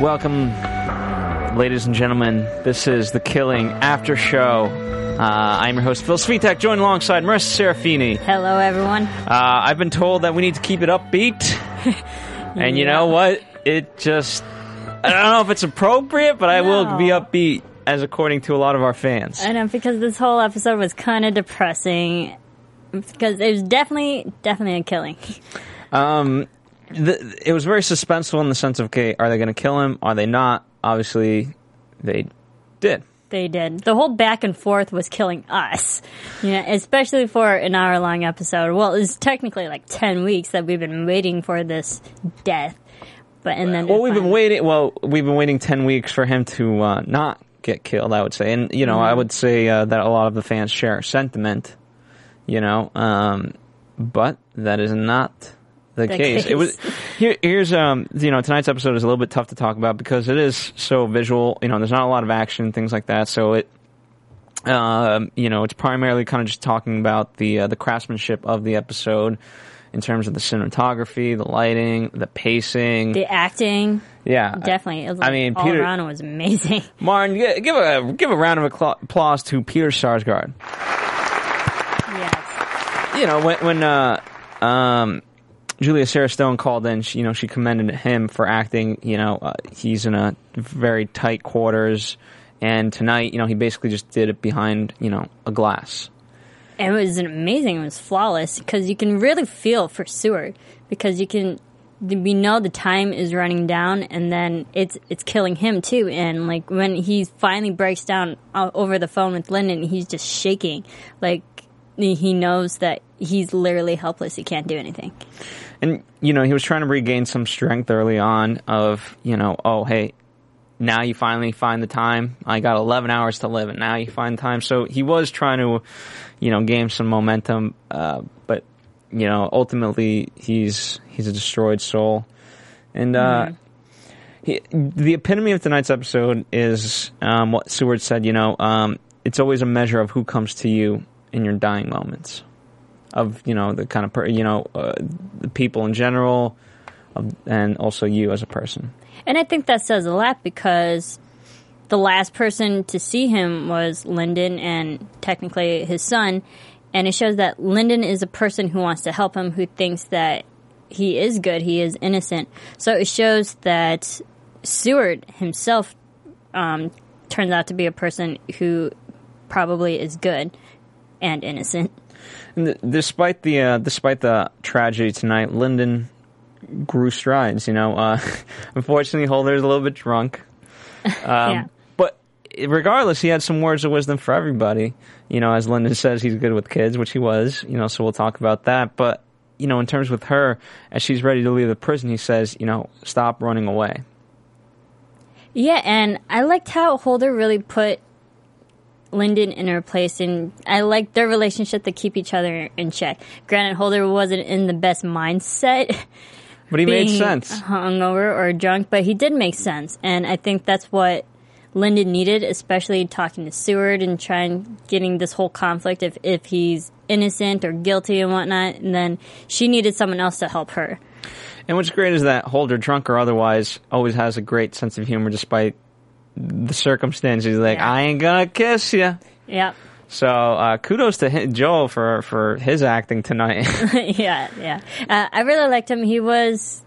Welcome, ladies and gentlemen. This is the Killing After Show. Uh, I'm your host, Phil Svitek, joined alongside Marisa Serafini. Hello, everyone. Uh, I've been told that we need to keep it upbeat. and you know what? It just. I don't know if it's appropriate, but I will be upbeat, as according to a lot of our fans. I know because this whole episode was kind of depressing because it was definitely, definitely a killing. Um, the, it was very suspenseful in the sense of, okay, are they going to kill him? Are they not? Obviously, they did. They did. The whole back and forth was killing us. Yeah, especially for an hour long episode. Well, it's technically like 10 weeks that we've been waiting for this death. But, and then. Well, we've been waiting. Well, we've been waiting ten weeks for him to uh, not get killed. I would say, and you know, I Mm-hmm. would say uh, that a lot of the fans share sentiment. You know, um, but that is not the, The case. It was here, here's um, you know, tonight's episode is a little bit tough to talk about because it is so visual. You know, there's not a lot of action, things like that. So it. Um, you know, it's primarily kind of just talking about the uh, the craftsmanship of the episode in terms of the cinematography, the lighting, the pacing. The acting, Yeah, definitely. It was I mean, all Peter- around was amazing. Martin, give a give a round of applause to Peter Sarsgaard. yes. You know, when when uh, um, Julia Sarah Stone called in, she, you know, she commended him for acting. You know, uh, he's in a very tight quarters, and tonight, you know, he basically just did it behind you know a glass. It was amazing. It was flawless because you can really feel for Seward because you can. We know the time is running down, and then it's it's killing him too. And like when he finally breaks down uh, over the phone with Linden, he's just shaking. Like he knows that he's literally helpless. He can't do anything. And you know, he was trying to regain some strength early on. Of you know, oh hey, now you finally find the time. I got 11 hours to live, and now you find time. So he was trying to, you know, gain some momentum. Uh, but you know, ultimately, he's he's a destroyed soul, and uh, he, the epitome of tonight's episode is um, what Seward said. You know, um, it's always a measure of who comes to you in your dying moments. Of you know the kind of per, you know uh, the people in general, and also you as a person. And I think that says a lot because the last person to see him was Linden and technically his son. And it shows that Linden is a person who wants to help him, who thinks that he is good, he is innocent. So it shows that Seward himself um, turns out to be a person who probably is good and innocent. And th- despite the uh, despite the tragedy tonight, Linden grew strides. You know, uh, unfortunately, Holder's a little bit drunk. Um, Yeah. But regardless, he had some words of wisdom for everybody. You know, as Linden says, he's good with kids, which he was. You know, so we'll talk about that. But you know, in terms with her, as she's ready to leave the prison, he says, you know, stop running away. Yeah, and I liked how Holder really put Linden in her place, and I like their relationship to keep each other in check. Granted, Holder wasn't in the best mindset, But he made sense. hungover or drunk, but he did make sense, and I think that's what Linden needed, especially talking to Seward and trying getting this whole conflict if if he's innocent or guilty and whatnot. And then she needed someone else to help her. And what's great is that Holder, drunk or otherwise, always has a great sense of humor despite the circumstances. Like, Yeah. I ain't gonna kiss you. Yeah, So uh, kudos to hi- Joel for for his acting tonight. yeah, yeah. Uh, I really liked him. He was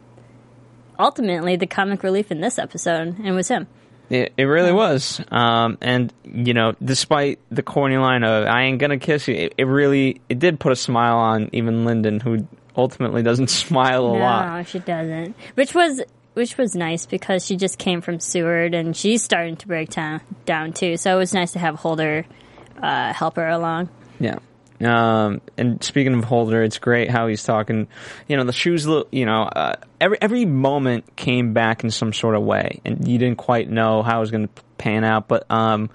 ultimately the comic relief in this episode, and it was him. it, it really was. Um, and you know, despite the corny line of "I ain't gonna kiss you," it, it really it did put a smile on even Linden, who ultimately doesn't smile a no, lot. No, she doesn't. Which was which was nice because she just came from Seward and she's starting to break down down too. So it was nice to have Holder uh, help her along. Yeah. Um, and speaking of Holder, it's great how he's talking. You know, the shoes. look- You know, uh, every every moment came back in some sort of way, and you didn't quite know how it was going to pan out. But um,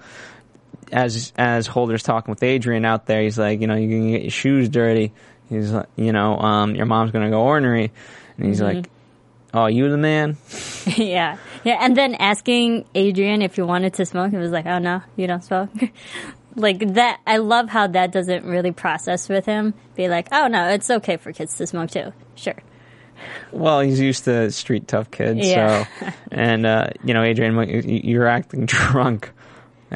as as Holder's talking with Adrian out there, he's like, you know, you're gonna get your shoes dirty. He's like, you know, um, your mom's gonna go ornery, and he's like, oh, you the man. yeah, yeah. And then asking Adrian if he wanted to smoke, he was like, "Oh no, you don't smoke." like that. I love how that doesn't really process with him. Be like, "Oh no, it's okay for kids to smoke too." Sure. Well, he's used to street tough kids, Yeah. so and uh, you know, Adrian, you're acting drunk.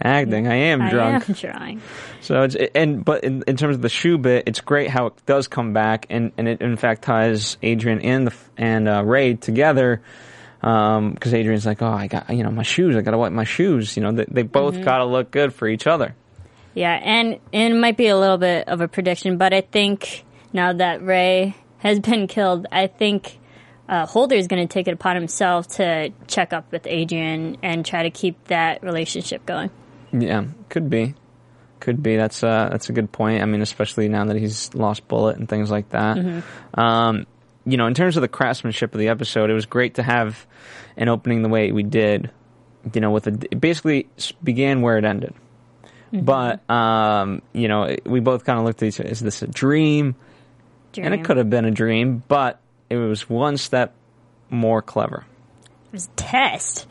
Acting, I am drunk. I am trying. So it's and but in, in terms of the shoe bit, it's great how it does come back, and, and it in fact ties Adrian and the and uh, Ray together. Because Adrian's like, oh, I got you know my shoes, I gotta wipe my shoes. You know, they, they both gotta look good for each other. Yeah, and, and it might be a little bit of a prediction, but I think now that Ray has been killed, I think uh, Holder is going to take it upon himself to check up with Adrian and try to keep that relationship going. Yeah, could be, could be. That's uh, that's a good point. I mean, especially now that he's lost Bullet and things like that. Um, you know, in terms of the craftsmanship of the episode, it was great to have an opening the way we did. You know, with a, it basically began where it ended. But um, you know, we both kind of looked at each other. Is this a dream? And it could have been a dream, but it was one step more clever. It was a test.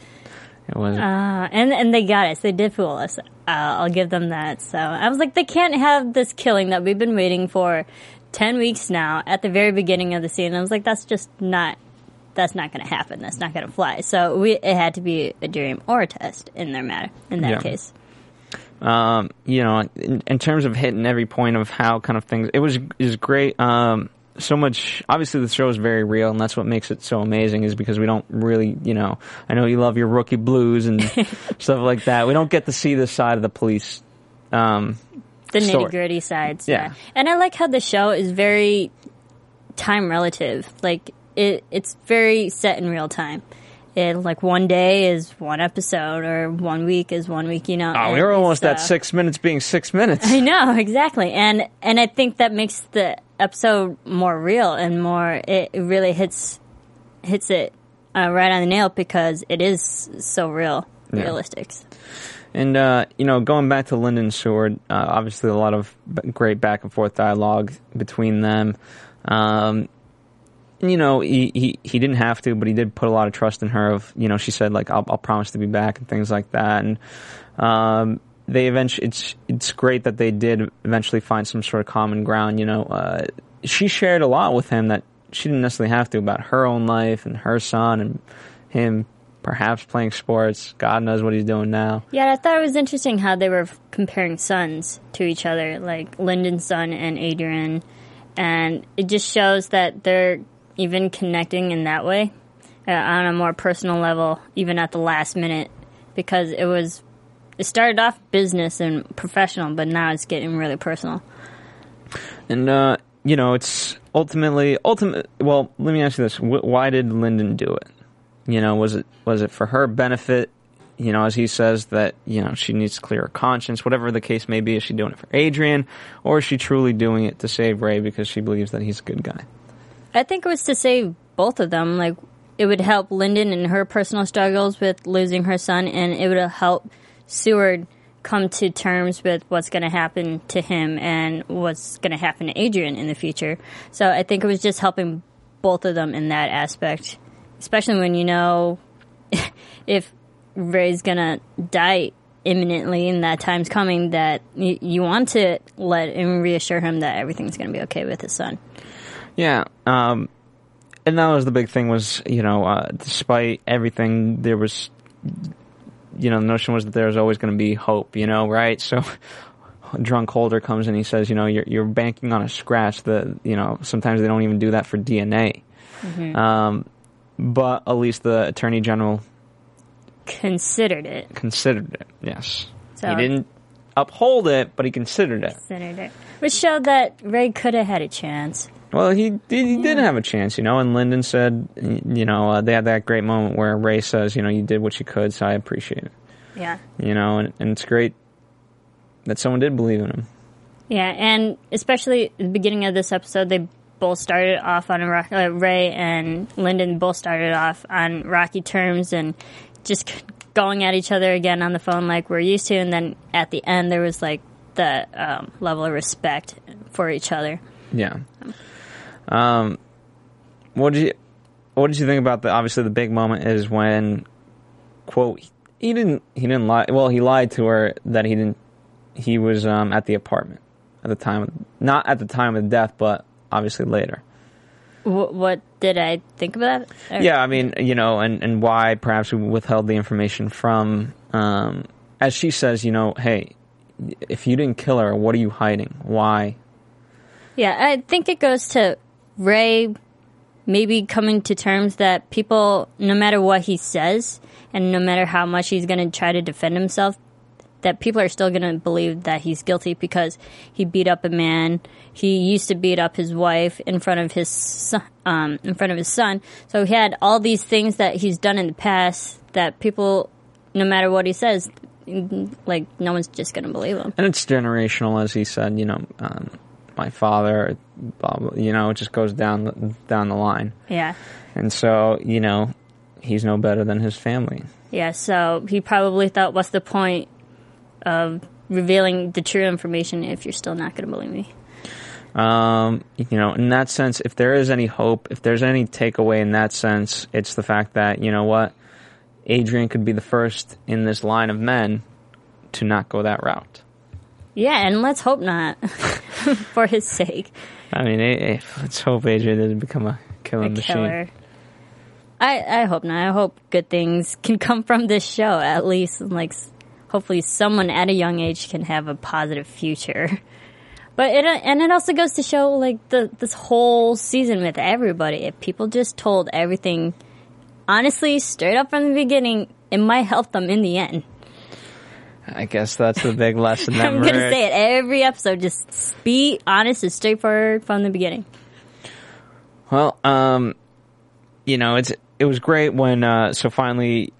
It was. Uh, and and they got us. They did fool us. Uh, I'll give them that. So I was like, they can't have this killing that we've been waiting for ten weeks now at the very beginning of the scene. I was like, that's just not. That's not going to happen. That's not going to fly. So we it had to be a dream or a test in their matter. In that Yeah. case, um, you know, in, in terms of hitting every point of how kind of things, it was was great. Um, so much. Obviously, the show is very real, and that's what makes it so amazing. Is because we don't really, you know, I know you love your rookie blues and stuff like that. We don't get to see this side of the police. Um, the nitty gritty sides. Yeah. Yeah. and I like how the show is very time relative. Like it, it's very set in real time. It like one day is one episode, or one week is one week. You know. oh, we were almost it's, at uh, six minutes being six minutes. I know exactly, and and I think that makes the episode more real and more. It, really hits hits it uh, right on the nail because it is so real, Yeah. realistic. And uh, you know, going back to Linden Seward, uh, obviously a lot of great back and forth dialogue between them. Um, you know, he, he he didn't have to, but he did put a lot of trust in her. Of you know, she said like, "I'll, I'll promise to be back" and things like that. And um, they eventually, it's it's great that they did eventually find some sort of common ground. You know, uh, she shared a lot with him that she didn't necessarily have to about her own life and her son and him perhaps playing sports. God knows what he's doing now. Yeah, I thought it was interesting how they were comparing sons to each other, like Linden's son and Adrian, and it just shows that they're even connecting in that way uh, on a more personal level, even at the last minute, because it was it started off business and professional, but now it's getting really personal. And uh, you know, it's ultimately ultimate. Well, let me ask you this: Why did Linden do it? You know, was it was it for her benefit? You know, as he says that you know she needs to clear her conscience, whatever the case may be. Is she doing it for Adrian, or is she truly doing it to save Ray because she believes that he's a good guy? I think it was to save both of them. Like it would help Linden in her personal struggles with losing her son, and it would help Seward come to terms with what's going to happen to him and what's going to happen to Adrian in the future. So I think it was just helping both of them in that aspect, especially when you know if Ray's going to die imminently and that time's coming that you, you want to let and reassure him that everything's going to be okay with his son. Yeah, um, and that was the big thing. Was you know, uh, despite everything, there was, you know, the notion was that there was always going to be hope. You know, right? So, drunk Holder comes and he says, you know, you're you're banking on a scratch. That you know, sometimes they don't even do that for DNA. Um, but at least the attorney general Considered it. considered it. Yes, So he didn't uphold it, but he considered it. considered it, which showed that Ray could have had a chance. Well, he he, he did have a chance, you know. And Linden said, you know, uh, they had that great moment where Ray says, you know, you did what you could, so I appreciate it. Yeah. You know, and, and it's great that someone did believe in him. Yeah, and especially the beginning of this episode, they both started off on a uh, Ray and Linden both started off on rocky terms and just going at each other again on the phone like we're used to. And then at the end, there was like the um, level of respect for each other. Yeah. Um, what did you what did you think about the obviously the big moment is when quote he didn't he didn't lie well he lied to her that he didn't he was um, at the apartment at the time not at the time of death but obviously later. Wh- what did I think of that? Or- Yeah, I mean, you know, and, and why perhaps we withheld the information from, um, as she says, you know, hey, if you didn't kill her, what are you hiding? Why? Yeah, I think it goes to Ray maybe coming to terms that people, no matter what he says, and no matter how much he's going to try to defend himself, that people are still going to believe that he's guilty because he beat up a man. He used to beat up his wife in front of his son, um, in front of his son. So he had all these things that he's done in the past that people, no matter what he says, like no one's just going to believe him. And it's generational, as he said, you know, um, my father, blah, you know, it just goes down, the, down the line. Yeah. And so, you know, he's no better than his family. Yeah, so he probably thought, what's the point of revealing the true information if you're still not going to believe me? Um, you know, in that sense, if there is any hope, if there's any takeaway in that sense, it's the fact that, you know what, Adrian could be the first in this line of men to not go that route. Yeah, and let's hope not, for his sake. I mean, eh, eh, let's hope Adrian doesn't become a killing A machine. killer. I, I hope not. I hope good things can come from this show, at least. Like, hopefully, someone at a young age can have a positive future. But it, and it also goes to show, like, the, this whole season with everybody. If people just told everything honestly, straight up from the beginning, it might help them in the end. I guess that's the big lesson that I'm gonna say it every episode. Just be honest and straightforward from the beginning. Well, um, you know, it's it was great when uh, so finally,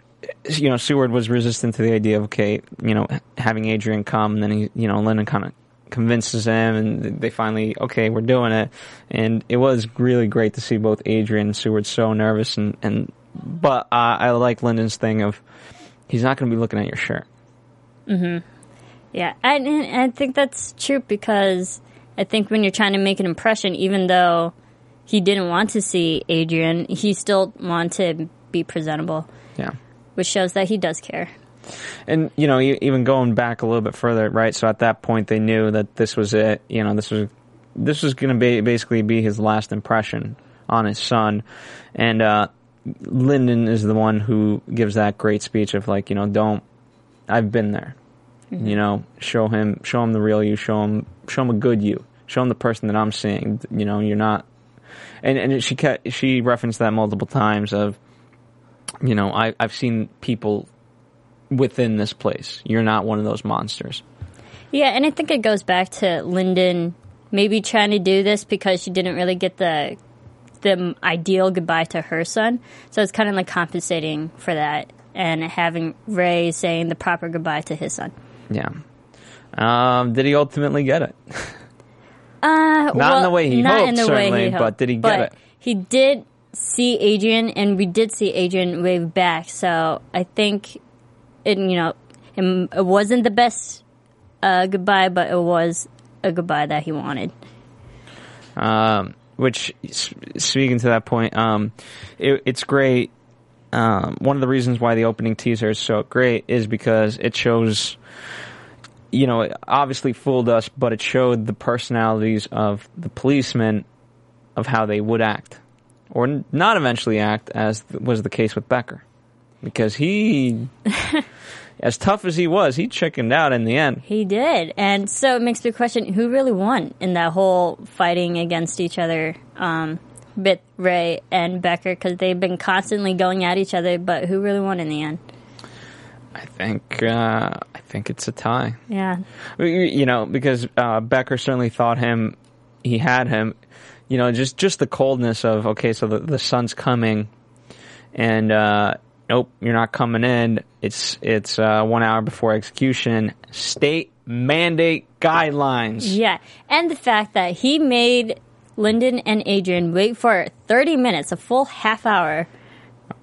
you know, Seward was resistant to the idea of okay, you know, having Adrian come, and then he, you know, Linden kind of convinces him, and they finally okay, we're doing it, and it was really great to see both Adrian and Seward so nervous, and and but uh, I like Linden's thing of he's not going to be looking at your shirt. Yeah, and, and I think that's true because I think when you're trying to make an impression, even though he didn't want to see Adrian, he still wanted to be presentable, Yeah. which shows that he does care. And you know, even going back a little bit further, right? So at that point, they knew that this was it. You know, this was this was going to be basically be his last impression on his son. And uh, Linden is the one who gives that great speech of like, you know, don't. I've been there. Mm-hmm. You know, show him, show him the real you. Show him, show him a good you. Show him the person that I'm seeing. You know, you're not. And and she kept, she referenced that multiple times of, you know, I I've seen people within this place. You're not one of those monsters. Yeah, and I think it goes back to Linden maybe trying to do this because she didn't really get the the ideal goodbye to her son. So it's kind of like compensating for that and having Ray saying the proper goodbye to his son. Yeah. Um, did he ultimately get it? Uh, Not in the way he hoped, in the way certainly, he but did he get But it? He did see Adrian, and we did see Adrian wave back. So I think it, you know, it, it wasn't the best uh, goodbye, but it was a goodbye that he wanted. Um, which, speaking to that point, um, it, it's great. Um, one of the reasons why the opening teaser is so great is because it shows, you know, it obviously fooled us, but it showed the personalities of the policemen of how they would act or n- not eventually act, as th- was the case with Becker. Because he, as tough as he was, he chickened out in the end. He did, and so it makes me question who really won in that whole fighting against each other um, with Ray and Becker because they've been constantly going at each other. But who really won in the end? I think, uh, I think it's a tie. Yeah, You know, because uh, Becker certainly thought him, he had him. you know, just just the coldness of okay, so the, the sun's coming, and uh, nope, you're not coming in. It's it's uh, one hour before execution. State mandate guidelines. Yeah, and the fact that he made Linden and Adrian wait for 30 minutes, a full half hour,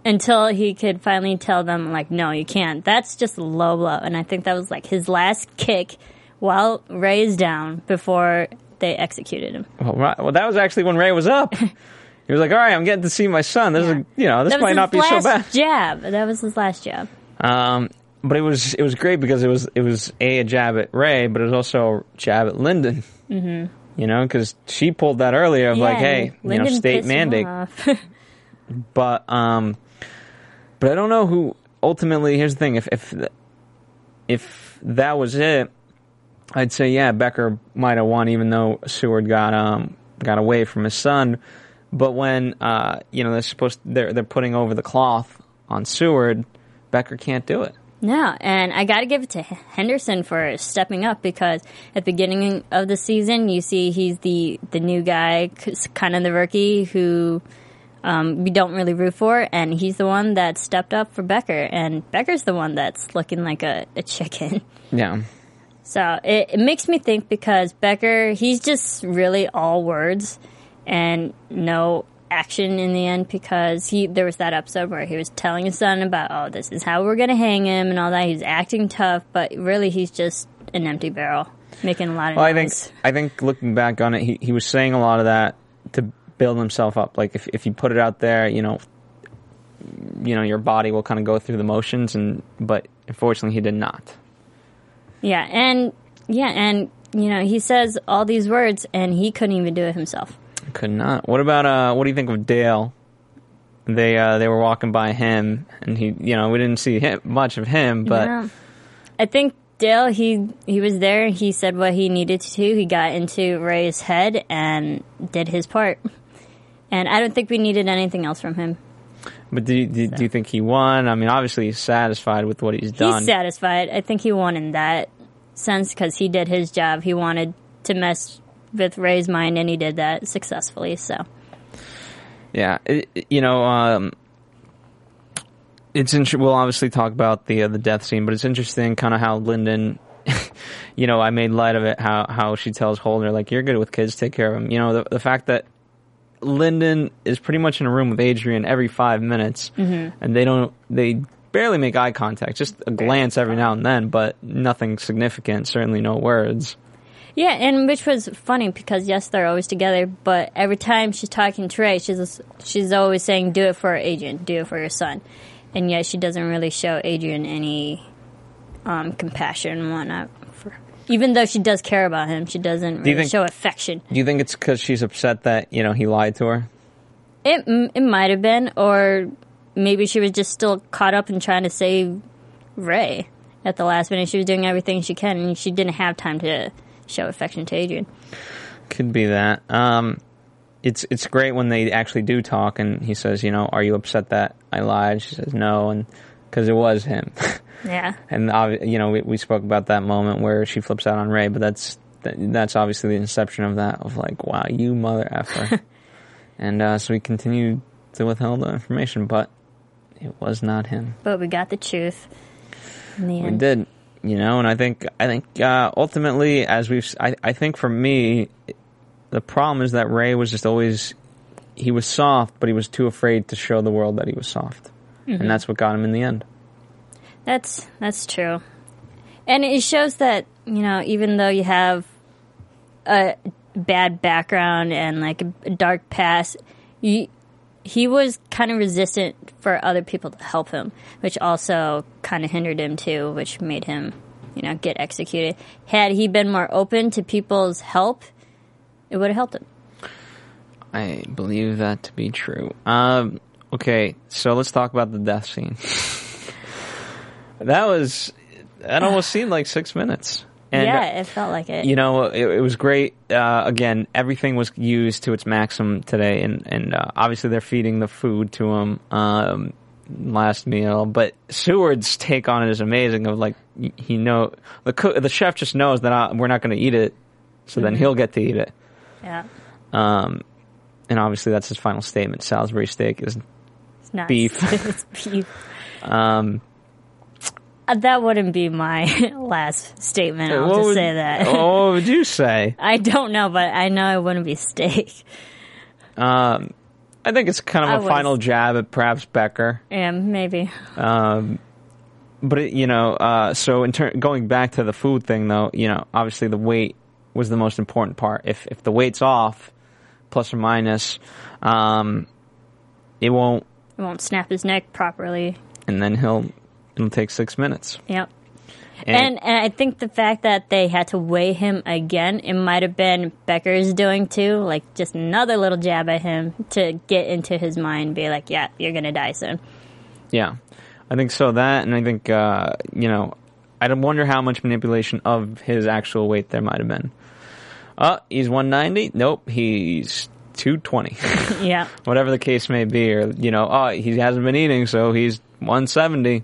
until he could finally tell them, like, no, you can't. That's just a low blow. And I think that was like his last kick while Ray is down before they executed him. Well, right, well, that was actually when Ray was up. he was like, "All right, I'm getting to see my son. This is, you know, this that might not be so bad." jab. That was his last jab. Um, but it was it was great because it was it was a, a jab at Ray, but it was also a jab at Linden. Mm-hmm. You know, because she pulled that earlier of like, hey, and you know, state mandate. But um, but I don't know who ultimately. Here's the thing: if if if that was it, I'd say yeah, Becker might have won, even though Seward got um got away from his son. But when uh you know they're supposed they're they're putting over the cloth on Seward, Becker can't do it. No, and I got to give it to Henderson for stepping up because at the beginning of the season, you see he's the the new guy, kind of the rookie who um, we don't really root for, and he's the one that stepped up for Becker, and Becker's the one that's looking like a, a chicken. Yeah. So it, it makes me think because Becker, he's just really all words and no action in the end because he there was that episode where he was telling his son about oh this is how we're gonna hang him and all that he's acting tough but really he's just an empty barrel making a lot of Well, I think. I think looking back on it, he he was saying a lot of that to build himself up. Like if if you put it out there, you know, you know, your body will kind of go through the motions, and but unfortunately, he did not. yeah and yeah and you know he says all these words and he couldn't even do it himself Could not. What about uh? What do you think of Dale? They uh they were walking by him, and he you know we didn't see him, much of him, but Yeah. I think Dale he he was there. He said what he needed to. He got into Ray's head and did his part. And I don't think we needed anything else from him. but do you, do, do you think he won? I mean, obviously he's satisfied with what he's done. He's satisfied. I think he won in that sense because he did his job. He wanted to mess with Ray's mind, and he did that successfully. So Yeah, it, you know, um, it's inter- we'll obviously talk about the uh, the death scene, but it's interesting kind of how Linden, you know, I made light of it how how she tells Holder like you're good with kids, take care of them. You know, the the fact that Linden is pretty much in a room with Adrian every five minutes, and they don't they barely make eye contact, just a glance every now and then, but nothing significant, certainly no words. Yeah, and which was funny because yes, they're always together, but every time she's talking to Ray, she's she's always saying, "Do it for Adrian, do it for your son," and yet she doesn't really show Adrian any um, compassion and whatnot. For, even though she does care about him, she doesn't really think- show affection. Do you think it's because she's upset that you know he lied to her? It it might have been, or maybe she was just still caught up in trying to save Ray at the last minute. She was doing everything she can, and she didn't have time to show affection to Adrian. Could be that. Um, it's it's great when they actually do talk, and he says, you know, are you upset that I lied? She says no, and because it was him, Yeah. and you know, we, we spoke about that moment where she flips out on Ray, but that's that's obviously the inception of that of like, wow, you mother effer, and uh, so we continued to withhold the information, but it was not him. But we got the truth in the We end. did, you know, and I think I think uh, ultimately, as we've, I, I think for me, the problem is that Ray was just always he was soft, but he was too afraid to show the world that he was soft, and that's what got him in the end. That's that's true, and it shows that you know even though you have a bad background and like a dark past, you, he was kind of resistant for other people to help him, which also kind of hindered him too, which made him you know get executed. Had he been more open to people's help, it would have helped him. I believe that to be true. Um, okay, so let's talk about the death scene. that was that almost seemed like six minutes. And, yeah, it felt like it. you know, it, it was great. Uh, again, everything was used to its maximum today, and and uh, obviously they're feeding the food to him um, last meal. But Seward's take on it is amazing. Of like, he know the cook, the chef just knows that I, we're not going to eat it, so then he'll get to eat it. yeah. Um, and obviously that's his final statement. Salisbury steak is It's not Beef. it's beef. um, Uh, That wouldn't be my last statement. I'll what just would- say that. Oh what would you say? I don't know, but I know it wouldn't be steak. Um, I think it's kind of a was- final jab at perhaps Becker. Yeah, maybe. Um, but it, you know, uh, so in ter- going back to the food thing, though, you know, obviously the weight was the most important part. If if the weight's off, plus or minus, um, it won't, It won't snap his neck properly. and then he'll it'll take six minutes. Yep. And, and I think the fact that they had to weigh him again, it might have been Becker's doing too, like just another little jab at him to get into his mind, be like, yeah, you're gonna die soon. Yeah, I think so. That, and I think uh, you know, I don't wonder how much manipulation of his actual weight there might have been. Uh, he's 190. Nope, he's 220. Yeah. Whatever the case may be, or you know, oh, he hasn't been eating, so he's 170.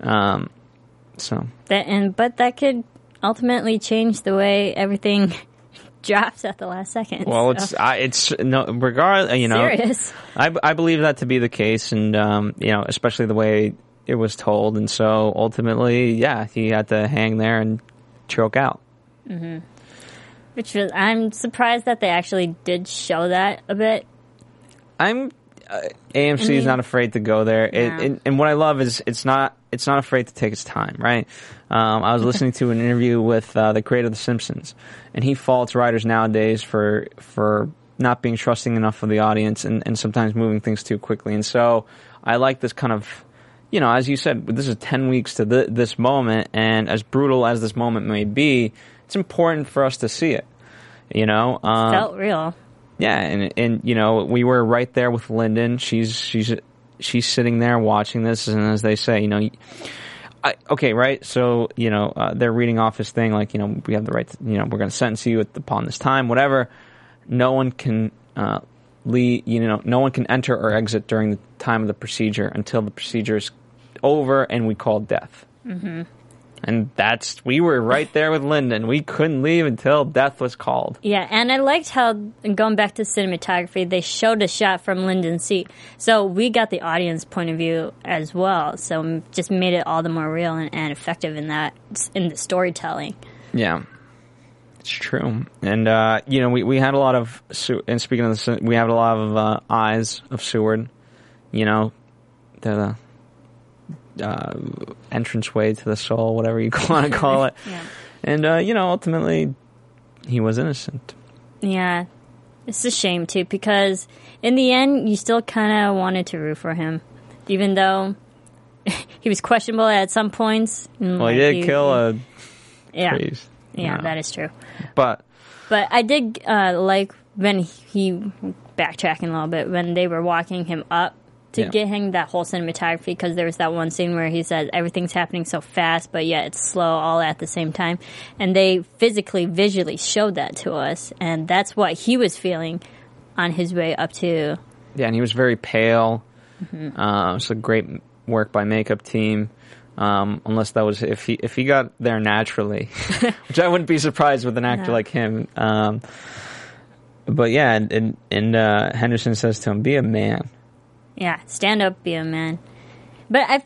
Um, so That and but that could ultimately change the way everything drops at the last second. well, so. it's I, it's no regard. You know, serious. I, I believe that to be the case, and um, you know, especially the way it was told, and so ultimately, yeah, he had to hang there and choke out. Mhm. Which was, I'm surprised that they actually did show that a bit. I'm uh, AMC is mean- not afraid to go there, It- Yeah. and, and what I love is it's not it's not afraid to take its time, right? Um, I was listening to an interview with uh, the creator of The Simpsons, and he faults writers nowadays for for not being trusting enough of the audience and, and sometimes moving things too quickly. And so I like this kind of, you know, as you said, this is ten weeks to th- this moment, and as brutal as this moment may be, it's important for us to see it. You know, um, Felt real. Yeah, and and you know we were right there with Linden. She's she's she's sitting there watching this, and as they say, you know, I, okay, right. So you know uh, they're reading off his thing, like you know we have the right, to, you know, we're going to sentence you at, upon this time, whatever. No one can uh, leave, you know, no one can enter or exit during the time of the procedure until the procedure is over and we call death. Mm-hmm. And that's we were right there with Linden. We couldn't leave until death was called. Yeah, and I liked how going back to cinematography, they showed a shot from Linden's seat, so we got the audience point of view as well. So just made it all the more real and, and effective in that in the storytelling. Yeah, it's true. And uh, you know, we, we had a lot of and speaking of this, we had a lot of uh, eyes of Seward. You know, the uh, entranceway to the soul, whatever you want to call it. Yeah. And uh, you know, ultimately, he was innocent. Yeah, it's a shame too because in the end, you still kind of wanted to root for him, even though he was questionable at some points. and, Well, he like, did kill a yeah, priest. yeah, No. that is true. But But I did uh, like when he backtracking a little bit when they were walking him up to Yeah. get him that whole cinematography because there was that one scene where he says everything's happening so fast but yet it's slow all at the same time and they physically visually showed that to us and that's what he was feeling on his way up to yeah, and he was very pale. Mm-hmm. Uh, it's a great work by makeup team. Um, unless that was if he if he got there naturally, which I wouldn't be surprised with an actor No. like him. Um, but yeah, and and, and uh, Henderson says to him, "Be a man." Yeah, stand up, be a man. But I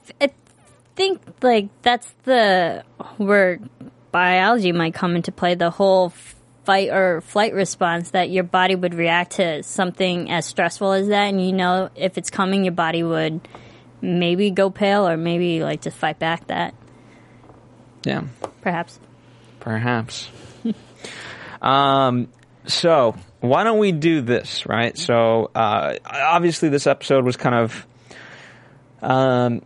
think like that's the where biology might come into play. The whole fight or flight response that your body would react to something as stressful as that, and you know if it's coming, your body would maybe go pale or maybe like just fight back. That Yeah, perhaps. perhaps. um, so why don't we do this, right? So uh, obviously, this episode was kind of um,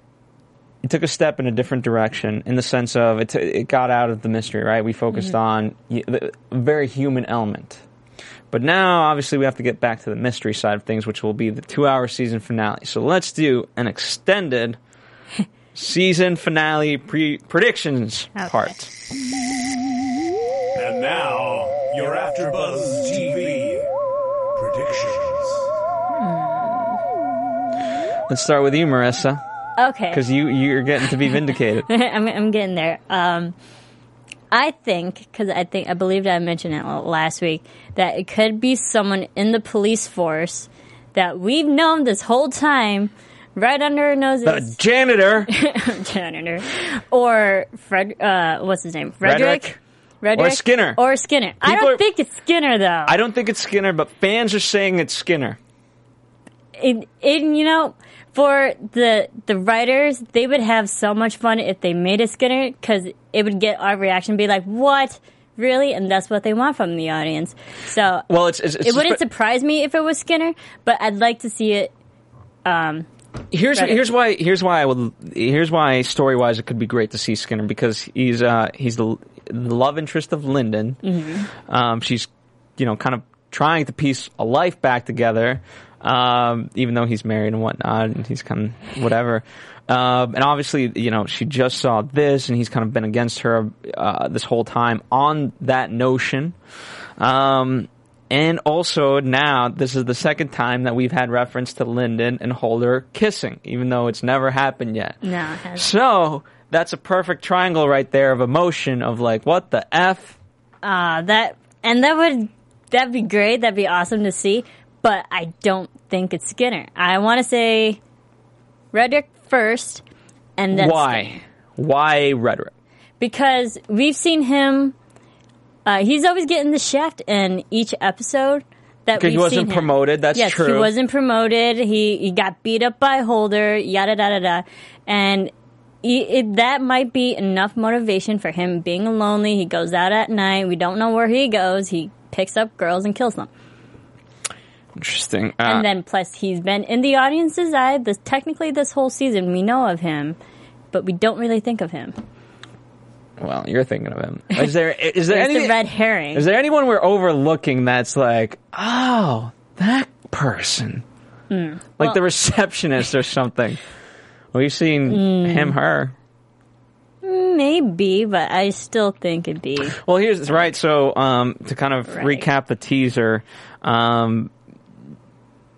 it took a step in a different direction in the sense of it, it got out of the mystery, right? We focused on y- the very human element. But now, obviously, we have to get back to the mystery side of things, which will be the two hour season finale. So let's do an extended season finale pre- predictions Okay. part. And now, your AfterBuzz TV Let's start with you, Marisa, Okay. because you, you're getting to be vindicated. I'm, I'm getting there. Um, I think because I think I believe I mentioned it last week that it could be someone in the police force that we've known this whole time, right under our noses. The janitor janitor or Fred. Uh, what's his name? Frederick. Frederick Skinner. Or Skinner. I don't are- think it's Skinner though. I don't think it's Skinner, but fans are saying it's Skinner. it, it, you know, for the the writers, they would have so much fun if they made a Skinner because it would get our reaction, be like, "What, really?" And that's what they want from the audience. So Well, it's, it's, it's it wouldn't surprise me if it was Skinner, but I'd like to see it. Um, here's Right. here's why here's why I would here's why story wise it could be great to see Skinner because he's uh he's the, the love interest of Linden. Mm-hmm. Um, she's you know kind of trying to piece a life back together. Um, even though he's married and whatnot, and he's kind of whatever. Um, and obviously, you know, she just saw this, and he's kind of been against her uh, this whole time on that notion. Um, and also now, this is the second time that we've had reference to Linden and Holder kissing, even though it's never happened yet. no, So that's a perfect triangle right there of emotion of like, what the f? uh, that and that would that'd be great. That'd be awesome to see. But I don't think it's Skinner. I want to say Reddick first, and then Skinner. Why? Why Reddick? because we've seen him. Uh, he's always getting the shaft in each episode. That Because he wasn't promoted. That's yes, true. he wasn't promoted. He he got beat up by Holder. Yada yada yada, and he, it, that might be enough motivation for him being lonely. He goes out at night. We don't know where he goes. He picks up girls and kills them. Interesting. Uh, And then plus he's been in the audience's eye. This technically this whole season we know of him, but we don't really think of him. well, you're thinking of him. Is there is there any the red herring. is there anyone we're overlooking that's like, oh, that person, like Hmm. Well- the receptionist or something? We've seen Hmm. him, her. Maybe, but I still think it'd be Well, here's right. So, um, to kind of Right. recap the teaser, um,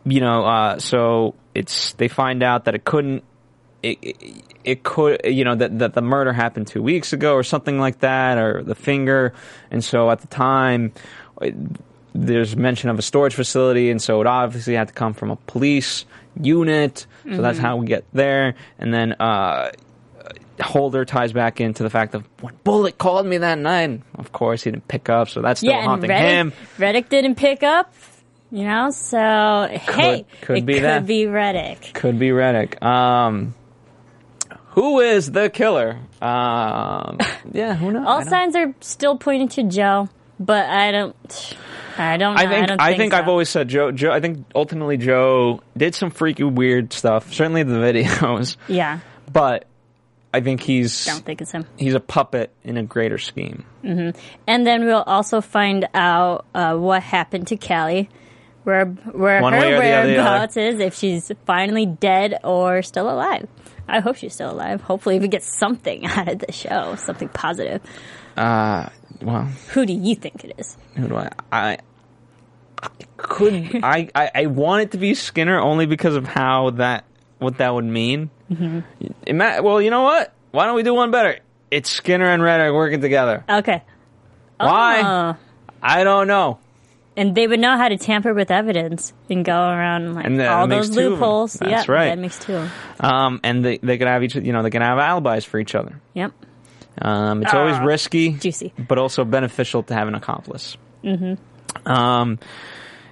you know, uh, so it's they find out that it couldn't. It, it, it could, you know, that, that the murder happened two weeks ago or something like that, or the finger. And so at the time, it, there's mention of a storage facility, and so it obviously had to come from a police unit. So that's how we get there. And then, uh, Holder ties back into the fact of when Bullet called me that night. Of course, he didn't pick up, so that's still yeah. Haunting Reddick, him. Reddick didn't pick up, you know. So hey, could it be could that. be Reddick. Could be Reddick. Um, who is the killer? Um, yeah, who knows? All signs are still pointing to Joe, but I don't. I don't. Know. I think don't I think so. I've always said Joe. Joe. I think ultimately Joe did some freaky weird stuff. Certainly the videos, Yeah, but I think he's don't think it's him. he's a puppet in a greater scheme. And then we'll also find out uh, what happened to Kallie, where where One her or the other, whereabouts is, if she's finally dead or still alive. I hope she's still alive. Hopefully, we get something out of the show, something positive. Uh, well, Who do you think it is? who do I? I, I could I, I I want it to be Skinner only because of how that what that would mean. Mm-hmm. Ima- well, you know what? Why don't we do one better? It's Skinner and Reddick working together. Okay. Why? Oh. I don't know. And they would know how to tamper with evidence and go around like And that all makes those two of 'em. loopholes. That's yep, right. That makes two. of 'em. Um, and they they could have each you know they can have alibis for each other. Yep. Um, it's always Ah, risky, juicy. but also beneficial to have an accomplice. Mm-hmm. Um,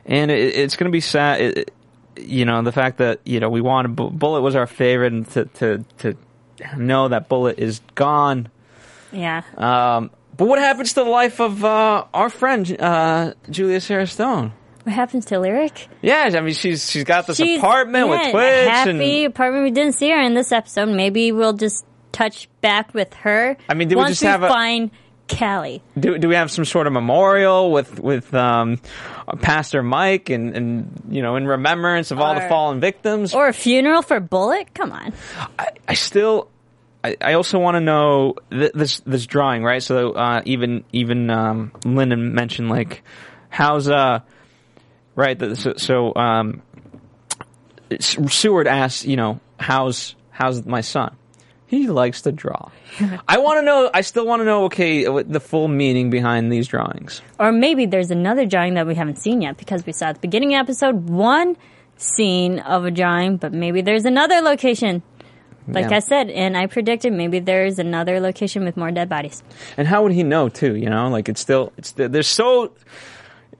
and it, it's going to be sad. It, you know, the fact that you know we wanted Bu- Bullet was our favorite, and to to to know that Bullet is gone. Yeah. Um, but what happens to the life of uh, our friend uh, Julia Sarah Stone? what happens to Lyric? Yeah, I mean she's she's got this She's- apartment yeah, with Twitch happy and apartment. We didn't see her in this episode. Maybe we'll just touch back with her. I mean, we once just have a- find Kallie? do, do we have some sort of memorial with with um, Pastor Mike and, and you know in remembrance of all the fallen victims? Or a funeral for Bullet? Come on. I, I still, I, I also want to know th- this this drawing, right? So uh, even even um, Linden mentioned like how's uh right? the- So, so um, Seward asks, you know, how's how's my son? He likes to draw. I want to know. I still want to know. Okay, the full meaning behind these drawings. Or maybe there's another drawing that we haven't seen yet because we saw at the beginning of episode one scene of a drawing, but maybe there's another location. Like Yeah. I said, and I predicted maybe there's another location with more dead bodies. And how would he know too? You know, like it's still it's there's so.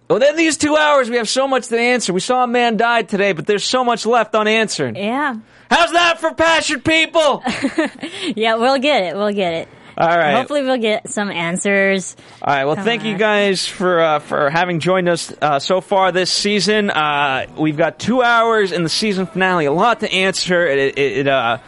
Well, then these two hours we have so much to answer. We saw a man die today, but there's so much left unanswered. Yeah. How's that for passionate people? Yeah, we'll get it. We'll get it. All right. Hopefully we'll get some answers. All right. Well, Come thank you guys for uh, for having joined us uh, so far this season. Uh, we've got two hours in the season finale. A lot to answer. It, it, it uh,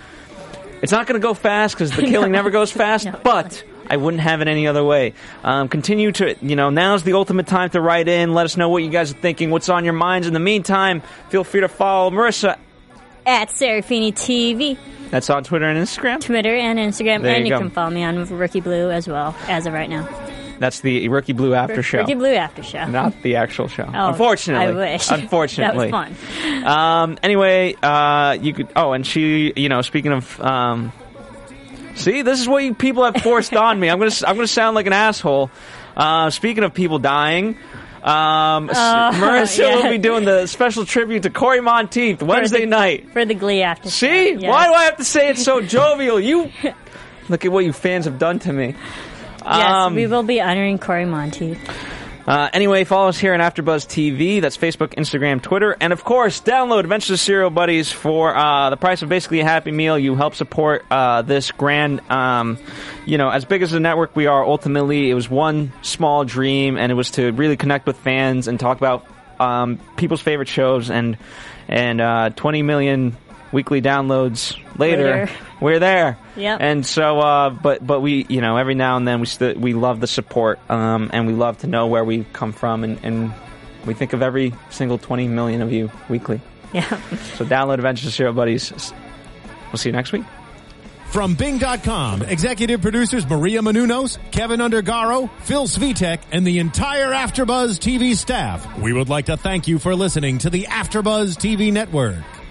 it's not going to go fast because the killing never goes fast. No. But I wouldn't have it any other way. Um, continue to you know now's the ultimate time to write in. Let us know what you guys are thinking. What's on your minds. In the meantime, feel free to follow Marisa. At Serafini TV, That's on Twitter and Instagram. Twitter and Instagram, There and you you can follow me on Rookie Blue as well as of right now. That's the Rookie Blue after show. Rookie Blue after show. Not the actual show. Oh, Unfortunately. I wish. Unfortunately. that was fun. Um, anyway, uh, you could. Oh, and she, you know, speaking of, um, see, this is what you people have forced on me. I'm gonna, I'm gonna sound like an asshole. Uh, speaking of people dying, um, s- Marisa yeah. will be doing the special tribute to Cory Monteith Wednesday the- night. For the Glee after See, why do I have to say it so jovial? You look at what you fans have done to me. Yes, Um, we will be honoring Cory Monteith. Uh, anyway, follow us here on AfterBuzz TV. That's Facebook, Instagram, Twitter, and of course, download Adventures of Serial Buddies for uh, the price of basically a Happy Meal. You help support uh, this grand, um, you know, as big as the network we are. Ultimately, it was one small dream, and it was to really connect with fans and talk about um, people's favorite shows. And and uh, 20 million weekly downloads later, Later. we're there. Yep. And so, uh, but but we, you know, every now and then we st- we love the support, um, and we love to know where we come from, and, and we think of every single 20 million of you weekly. Yeah. So download Adventures of Serial Buddies. We'll see you next week. From Bing.com, executive producers Maria Menounos, Kevin Undergaro, Phil Svitek, and the entire Afterbuzz TV staff. We would like to thank you for listening to the Afterbuzz TV network.